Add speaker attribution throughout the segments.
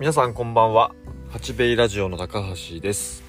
Speaker 1: 皆さんこんばんは。八兵衛ラジオの高橋です。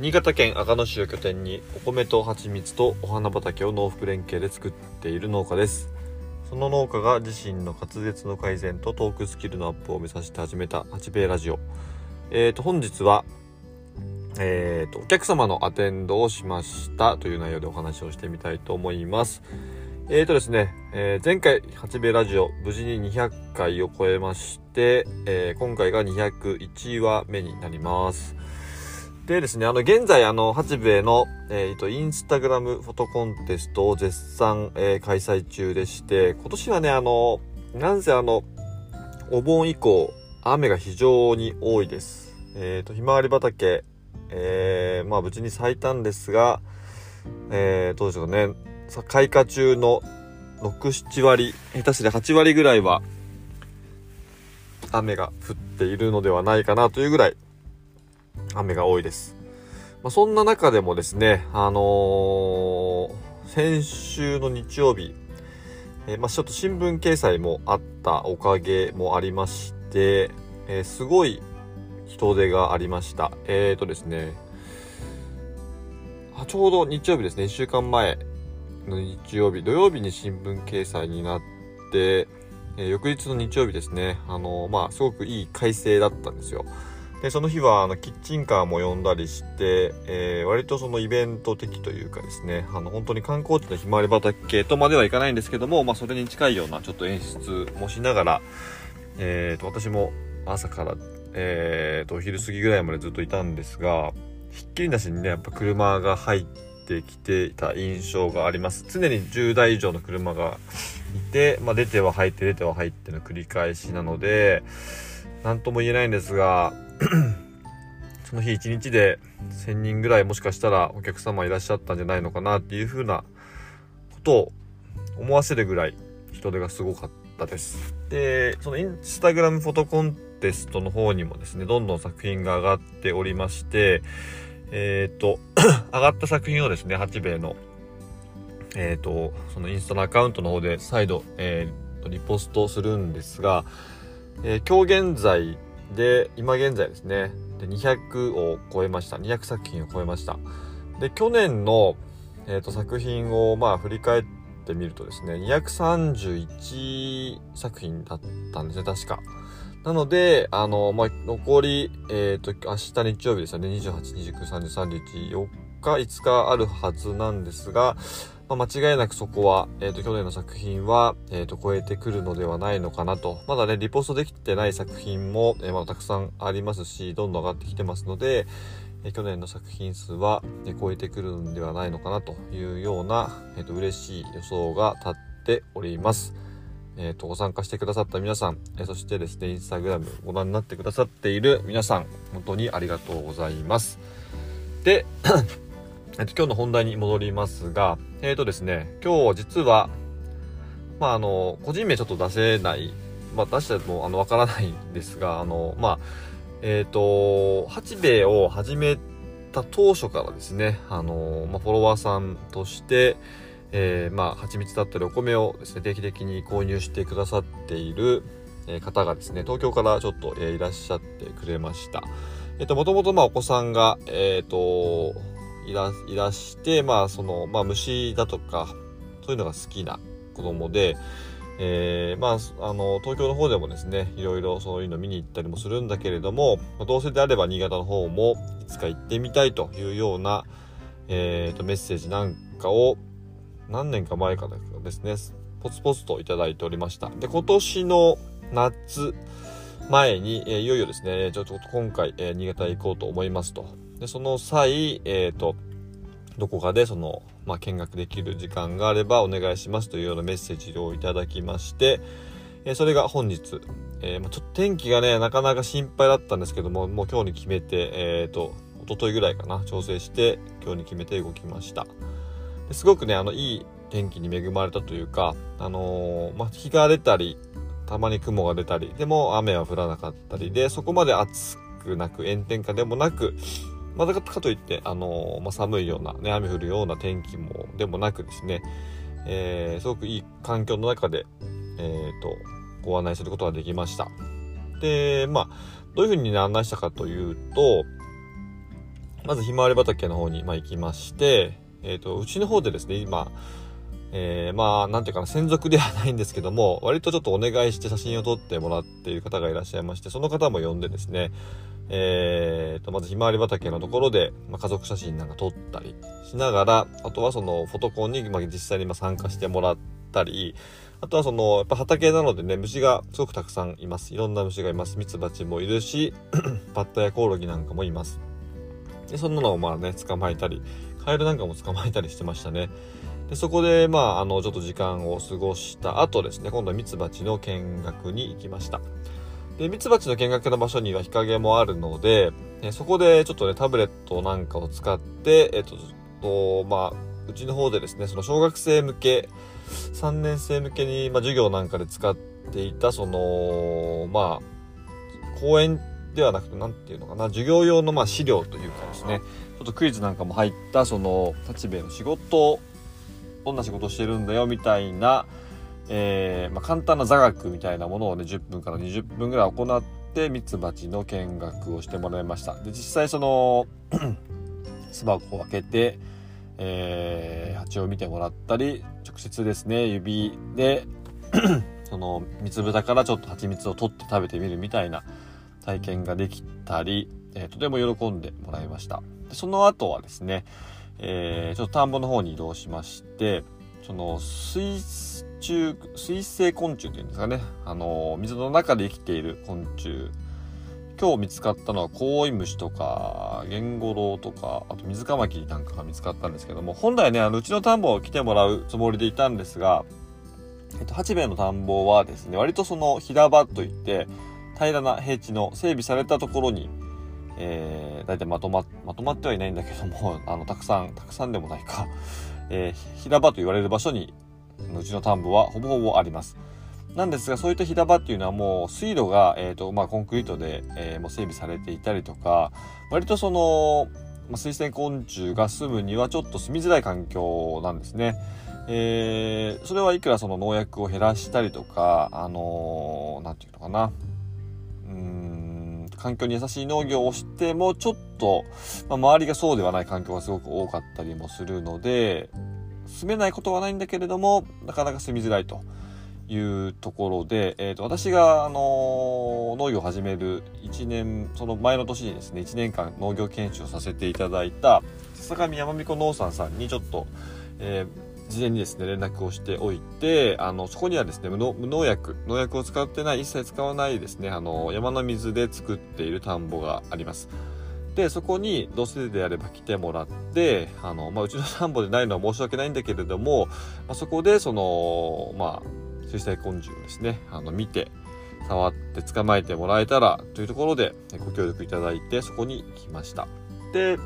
Speaker 1: 新潟県阿賀野市を拠点にお米と蜂蜜とお花畑を農福連携で作っている農家です。その農家が自身の滑舌の改善とトークスキルのアップを目指して始めた八兵衛ラジオ。えーと本日はえーとお客様のアテンドをしましたという内容でお話をしてみたいと思います。えーとですね、えー、前回、八兵衛ラジオ、無事に200回を超えまして、えー、今回が201話目になります。でですね、あの、現在、あの、八兵衛の、えーと、インスタグラムフォトコンテストを絶賛、えー、開催中でして、今年はね、あの、なんせあの、お盆以降、雨が非常に多いです。えっ、ー、と、ひまわり畑、えー、まあ、無事に咲いたんですが、えー、どうでしょうね。開花中の6、7割、下手すり8割ぐらいは雨が降っているのではないかなというぐらい雨が多いです。まあ、そんな中でもですね、あのー、先週の日曜日、えー、まあ、ちょっと新聞掲載もあったおかげもありまして、えー、すごい人手がありました。えーとですね、ちょうど日曜日ですね、1週間前の日曜日、土曜日に新聞掲載になって、え、翌日の日曜日ですね、あの、まあ、すごくいい快晴だったんですよ。で、その日は、あの、キッチンカーも呼んだりして、えー、割とそのイベント的というかですね、あの、本当に観光地のひまわり畑とまではいかないんですけども、まあ、それに近いようなちょっと演出もしながら、えっ、と、私も朝から、えっ、と、お昼過ぎぐらいまでずっといたんですが、ひっきりなしにね、やっぱ車が入って、ってきていた印象があります。常に10台以上の車がいて、まあ、出ては入って出ては入っての繰り返しなので、何とも言えないんですが、その日一日で1000人ぐらいもしかしたらお客様いらっしゃったんじゃないのかなっていう風なことを思わせるぐらい人手がすごかったです。で、そのインスタグラムフォトコンテストの方にもですね、どんどん作品が上がっておりまして、えっ、ー、と、上がった作品をですね、八兵衛の、えっ、ー、と、そのインスタのアカウントの方で再度、えー、リポストするんですが、えー、今日現在で、今現在ですね、で200を超えました。200作品を超えました。で、去年の、えっ、ー、と、作品を、まあ、振り返ってみるとですね、231作品だったんですね、確か。なので、あの、まあ、残り、えっ、ー、と、明日日曜日ですよね。28、29、30、31、4日、5日あるはずなんですが、まあ、間違いなくそこは、えっ、ー、と、去年の作品は、えっ、ー、と、超えてくるのではないのかなと。まだね、リポストできてない作品も、え、まだたくさんありますし、どんどん上がってきてますので、え去年の作品数は、え超えてくるんではないのかなというような、えっ、と、嬉しい予想が立っております。えっ、ー、と、ご参加してくださった皆さん、えー、そしてですね、インスタグラムご覧になってくださっている皆さん、本当にありがとうございます。で、えっと、今日の本題に戻りますが、えっ、ー、とですね、今日実は、まあ、あの、個人名ちょっと出せない、まあ、出しても、あの、わからないんですが、あの、まあ、えっ、と、八兵衛を始めた当初からですね、あの、まあ、フォロワーさんとして、えー、まあ、蜂蜜だったりお米をですね、定期的に購入してくださっている、方がですね、東京からちょっと、えー、いらっしゃってくれました。えっ、と、もともとまあお子さんが、えっ、と、いら、いらして、まあ、その、まあ、虫だとか、そういうのが好きな子供で、えー、まあ、あの、東京の方でもですね、いろいろそういうの見に行ったりもするんだけれども、まあ、どうせであれば新潟の方もいつか行ってみたいというような、えっ、と、メッセージなんかを、何年か前からですね、ポツポツといただいておりました。で、今年の夏前に、えー、いよいよですね、ちょっと今回、えー、新潟行こうと思いますと。で、その際、え、ー、と、どこかでその、まあ、見学できる時間があればお願いしますというようなメッセージをいただきまして、えそれが本日、えまあ、ちょっと天気がね、なかなか心配だったんですけども、もう今日に決めて、えっ、と、一昨日ぐらいかな、調整して今日に決めて動きました。すごくね、あの、いい天気に恵まれたというか、あのー、まあ、日が出たり、たまに雲が出たり、でも雨は降らなかったりで、そこまで暑くなく、炎天下でもなく、まだかといって、あのー、まあ、寒いような、ね、雨降るような天気も、でもなくですね、えー、すごくいい環境の中で、えっ、と、ご案内することができました。で、まあ、どういうふうに、ね、案内したかというと、まずひまわり畑の方に、まあ、行きまして、えっ、ー、と、うちの方でですね、今、えー、まあ、なんていうかな、専属ではないんですけども、割とちょっとお願いして写真を撮ってもらっている方がいらっしゃいまして、その方も呼んでですね、えー、と、まずひまわり畑のところで、まあ、家族写真なんか撮ったりしながら、あとはそのフォトコンに、まあ、実際にま参加してもらったり、あとはその、やっぱ畑なのでね、虫がすごくたくさんいます。いろんな虫がいます。ミツバチもいるし、バッタやコオロギなんかもいます。で、そんなのをまあね、捕まえたり、カエルなんかも捕まえたりしてましたね。で、そこで、まあ、あの、ちょっと時間を過ごした後ですね、今度はミツバチの見学に行きました。で、ミツバチの見学の場所には日陰もあるので、えそこでちょっとね、タブレットなんかを使って、えっと、っとまあ、うちの方でですね、その小学生向け、3年生向けに、まあ、授業なんかで使っていた、その、まあ、講演ではなくて、なんていうのかな、授業用の、まあ、資料というかですね、ちょっとクイズなんかも入った、その、立兵衛の仕事、どんな仕事をしてるんだよ、みたいな、えー、まあ、簡単な座学みたいなものをね、10分から20分ぐらい行って、ミツバチの見学をしてもらいました。で、実際その 巣箱を開けて、えー、蜂を見てもらったり、直接ですね、指で その、蜜豚からちょっと蜂蜜を取って食べてみるみたいな体験ができたり、えー、とても喜んでもらいました。でその後はですね、えー、ちょっと田んぼの方に移動しまして、その水中水生昆虫っていうんですかねあの水の中で生きている昆虫今日見つかったのはコウイムシとかゲンゴロウとかあと水カマキリなんかが見つかったんですけども本来ねあのうちの田んぼを来てもらうつもりでいたんですが、えっと、八兵衛の田んぼはですね割とその平場といって平らな平地の整備されたところにえー、大体まとま、まとまってはいないんだけども、あの、たくさん、たくさんでもないか、えー、平場と言われる場所に、うちの田んぼはほぼほぼあります。なんですが、そういった平場っていうのはもう水路が、え、ー、と、まあ、コンクリートで、えー、もう整備されていたりとか、割とその、まあ、水生昆虫が住むにはちょっと住みづらい環境なんですね。えー、それはいくらその農薬を減らしたりとか、あのー、なんていうのかな。うん、環境に優しい農業をしても、ちょっと、まあ、周りがそうではない環境がすごく多かったりもするので、住めないことはないんだけれども、なかなか住みづらいというところで、え、ー、と、私が、あの、農業を始める1年、その前の年にですね、1年間農業研修をさせていただいた、坂上山美子農産さんにちょっと、えー事前にですね、連絡をしておいて、あの、そこにはですね、無農薬、農薬を使ってない、一切使わないですね、あの、山の水で作っている田んぼがあります。で、そこに、どうせであれば来てもらって、あの、まあ、うちの田んぼでないのは申し訳ないんだけれども、まあ、そこで、その、まあ、水彩昆虫をですね、あの、見て、触って捕まえてもらえたらというところでご協力いただいてそこに来ましたで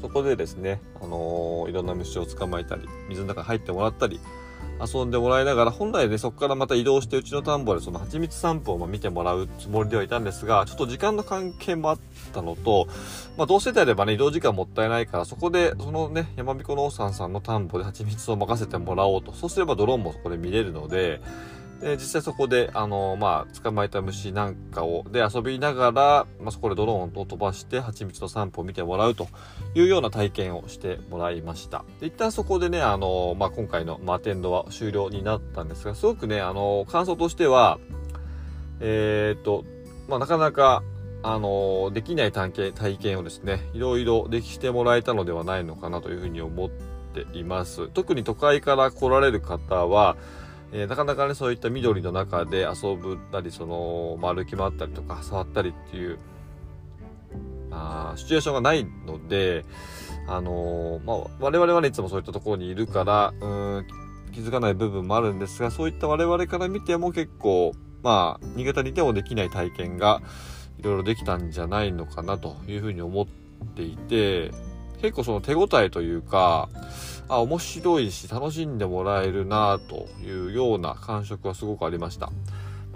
Speaker 1: そこでですね、あのー、いろんな虫を捕まえたり水の中に入ってもらったり遊んでもらいながら、本来ね、そこからまた移動してうちの田んぼでその蜂蜜散歩を見てもらうつもりではいたんですが、ちょっと時間の関係もあったのと、まあどうしてであればね、移動時間もったいないから、そこで、そのね、山彦農産さんの田んぼで蜂蜜を任せてもらおうと。そうすればドローンもそこで見れるので、で実際そこで、あのまあ、捕まえた虫なんかを、で遊びながら、まあ、そこでドローンを飛ばして、蜂蜜の散歩を見てもらうというような体験をしてもらいました。で一旦そこでね、あのまあ、今回の、ま、テンドは終了になったんですが、すごくね、あの感想としては、えー、っと、まあ、なかなか、あのできない体験体験をですね、いろいろできてもらえたのではないのかなというふうに思っています。特に都会から来られる方は、えー、なかなかね、そういった緑の中で遊ぶたり、その、まあ、歩き回ったりとか、触ったりっていう、あシチュエーションがないので、あのー、まあ、我々はね、いつもそういったところにいるから、うん、気づかない部分もあるんですが、そういった我々から見ても結構、まあ、新潟にいてもできない体験が、いろいろできたんじゃないのかなというふうに思っていて、結構その手応えというか、あ、面白いし楽しんでもらえるなというような感触はすごくありました。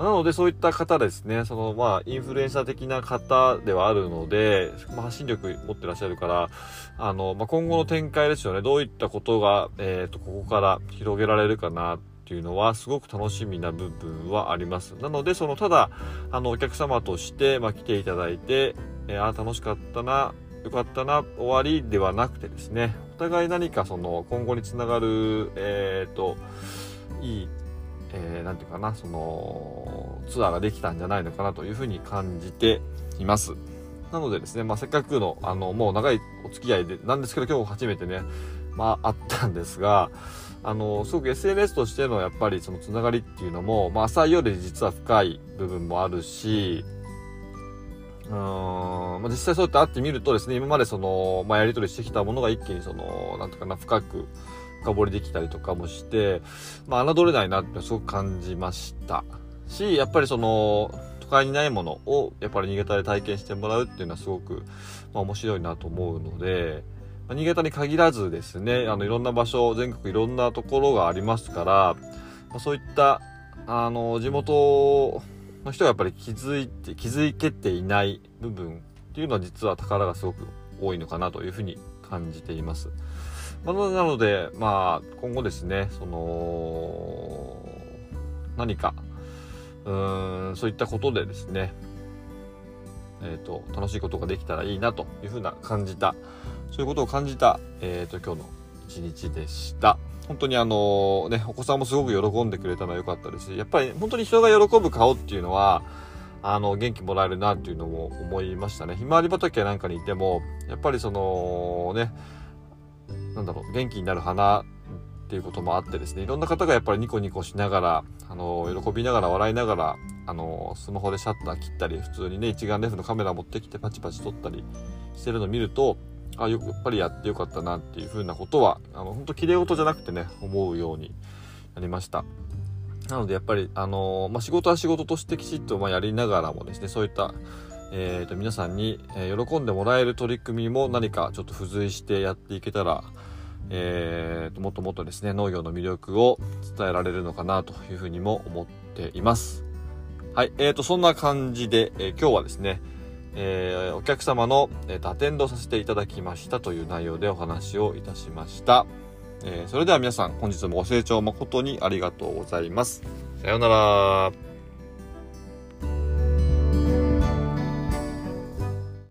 Speaker 1: なのでそういった方ですね、そのまあインフルエンサー的な方ではあるので、まあ、発信力持ってらっしゃるから、あの、まあ、今後の展開ですよね、どういったことが、えっ、ー、と、ここから広げられるかなっていうのはすごく楽しみな部分はあります。なので、そのただ、あの、お客様として、まあ、来ていただいて、えー、あ楽しかったな、よかったな、終わりではなくてですね、互い何かその今後につながる、えっ、ー、と、いい、えー、ていうかな、その、ツアーができたんじゃないのかなというふうに感じています。なのでですね、まあ、せっかくの、あの、もう長いお付き合いで、なんですけど今日初めてね、まあ、あったんですが、あの、すごく SNS としてのやっぱりそのつながりっていうのも、まあ、浅いより実は深い部分もあるし、うん、まあ、実際そうやって会ってみるとですね、今までその、まあ、やり取りしてきたものが一気にその、なんとかな、深く深掘りできたりとかもして、まあ、侮れないなってすごく感じました。し、やっぱりその、都会にないものを、やっぱり新潟で体験してもらうっていうのはすごく、まあ、面白いなと思うので、まあ、新潟に限らずですね、あの、いろんな場所、全国いろんなところがありますから、まあ、そういった、あの、地元の人がやっぱり気づいて、気づけていない部分っていうのは実は宝がすごく多いのかなというふうに感じています。まあ、なので、まあ、今後ですね、その、何か、うん、そういったことでですね、えっ、ー、と、楽しいことができたらいいなというふうな感じた、そういうことを感じた、えっ、ー、と、今日の一日でした。本当にあのね、お子さんもすごく喜んでくれたのは良かったですし、やっぱり本当に人が喜ぶ顔っていうのは、あの、元気もらえるなっていうのも思いましたね。ひまわり畑なんかにいても、やっぱりその、ね、なんだろう、元気になる花っていうこともあってですね、いろんな方がやっぱりニコニコしながら、あの、喜びながら笑いながら、あの、スマホでシャッター切ったり、普通にね、一眼レフのカメラ持ってきてパチパチ撮ったりしてるのを見ると、あよくやっぱりやってよかったなっていうふうなことはあの本当綺麗事じゃなくてね思うようになりましたなのでやっぱりあのまあ、仕事は仕事としてきちっとまやりながらもですねそういったえーと、皆さんに、え、喜んでもらえる取り組みも何かちょっと付随してやっていけたら、えーと、もっともっとですね農業の魅力を伝えられるのかなというふうにも思っています。はい、えーとそんな感じで、えー、今日はですねえー、お客様の、えー、アテンドさせていただきましたという内容でお話をいたしました。えー、それでは皆さん本日もご清聴誠にありがとうございます。さようなら。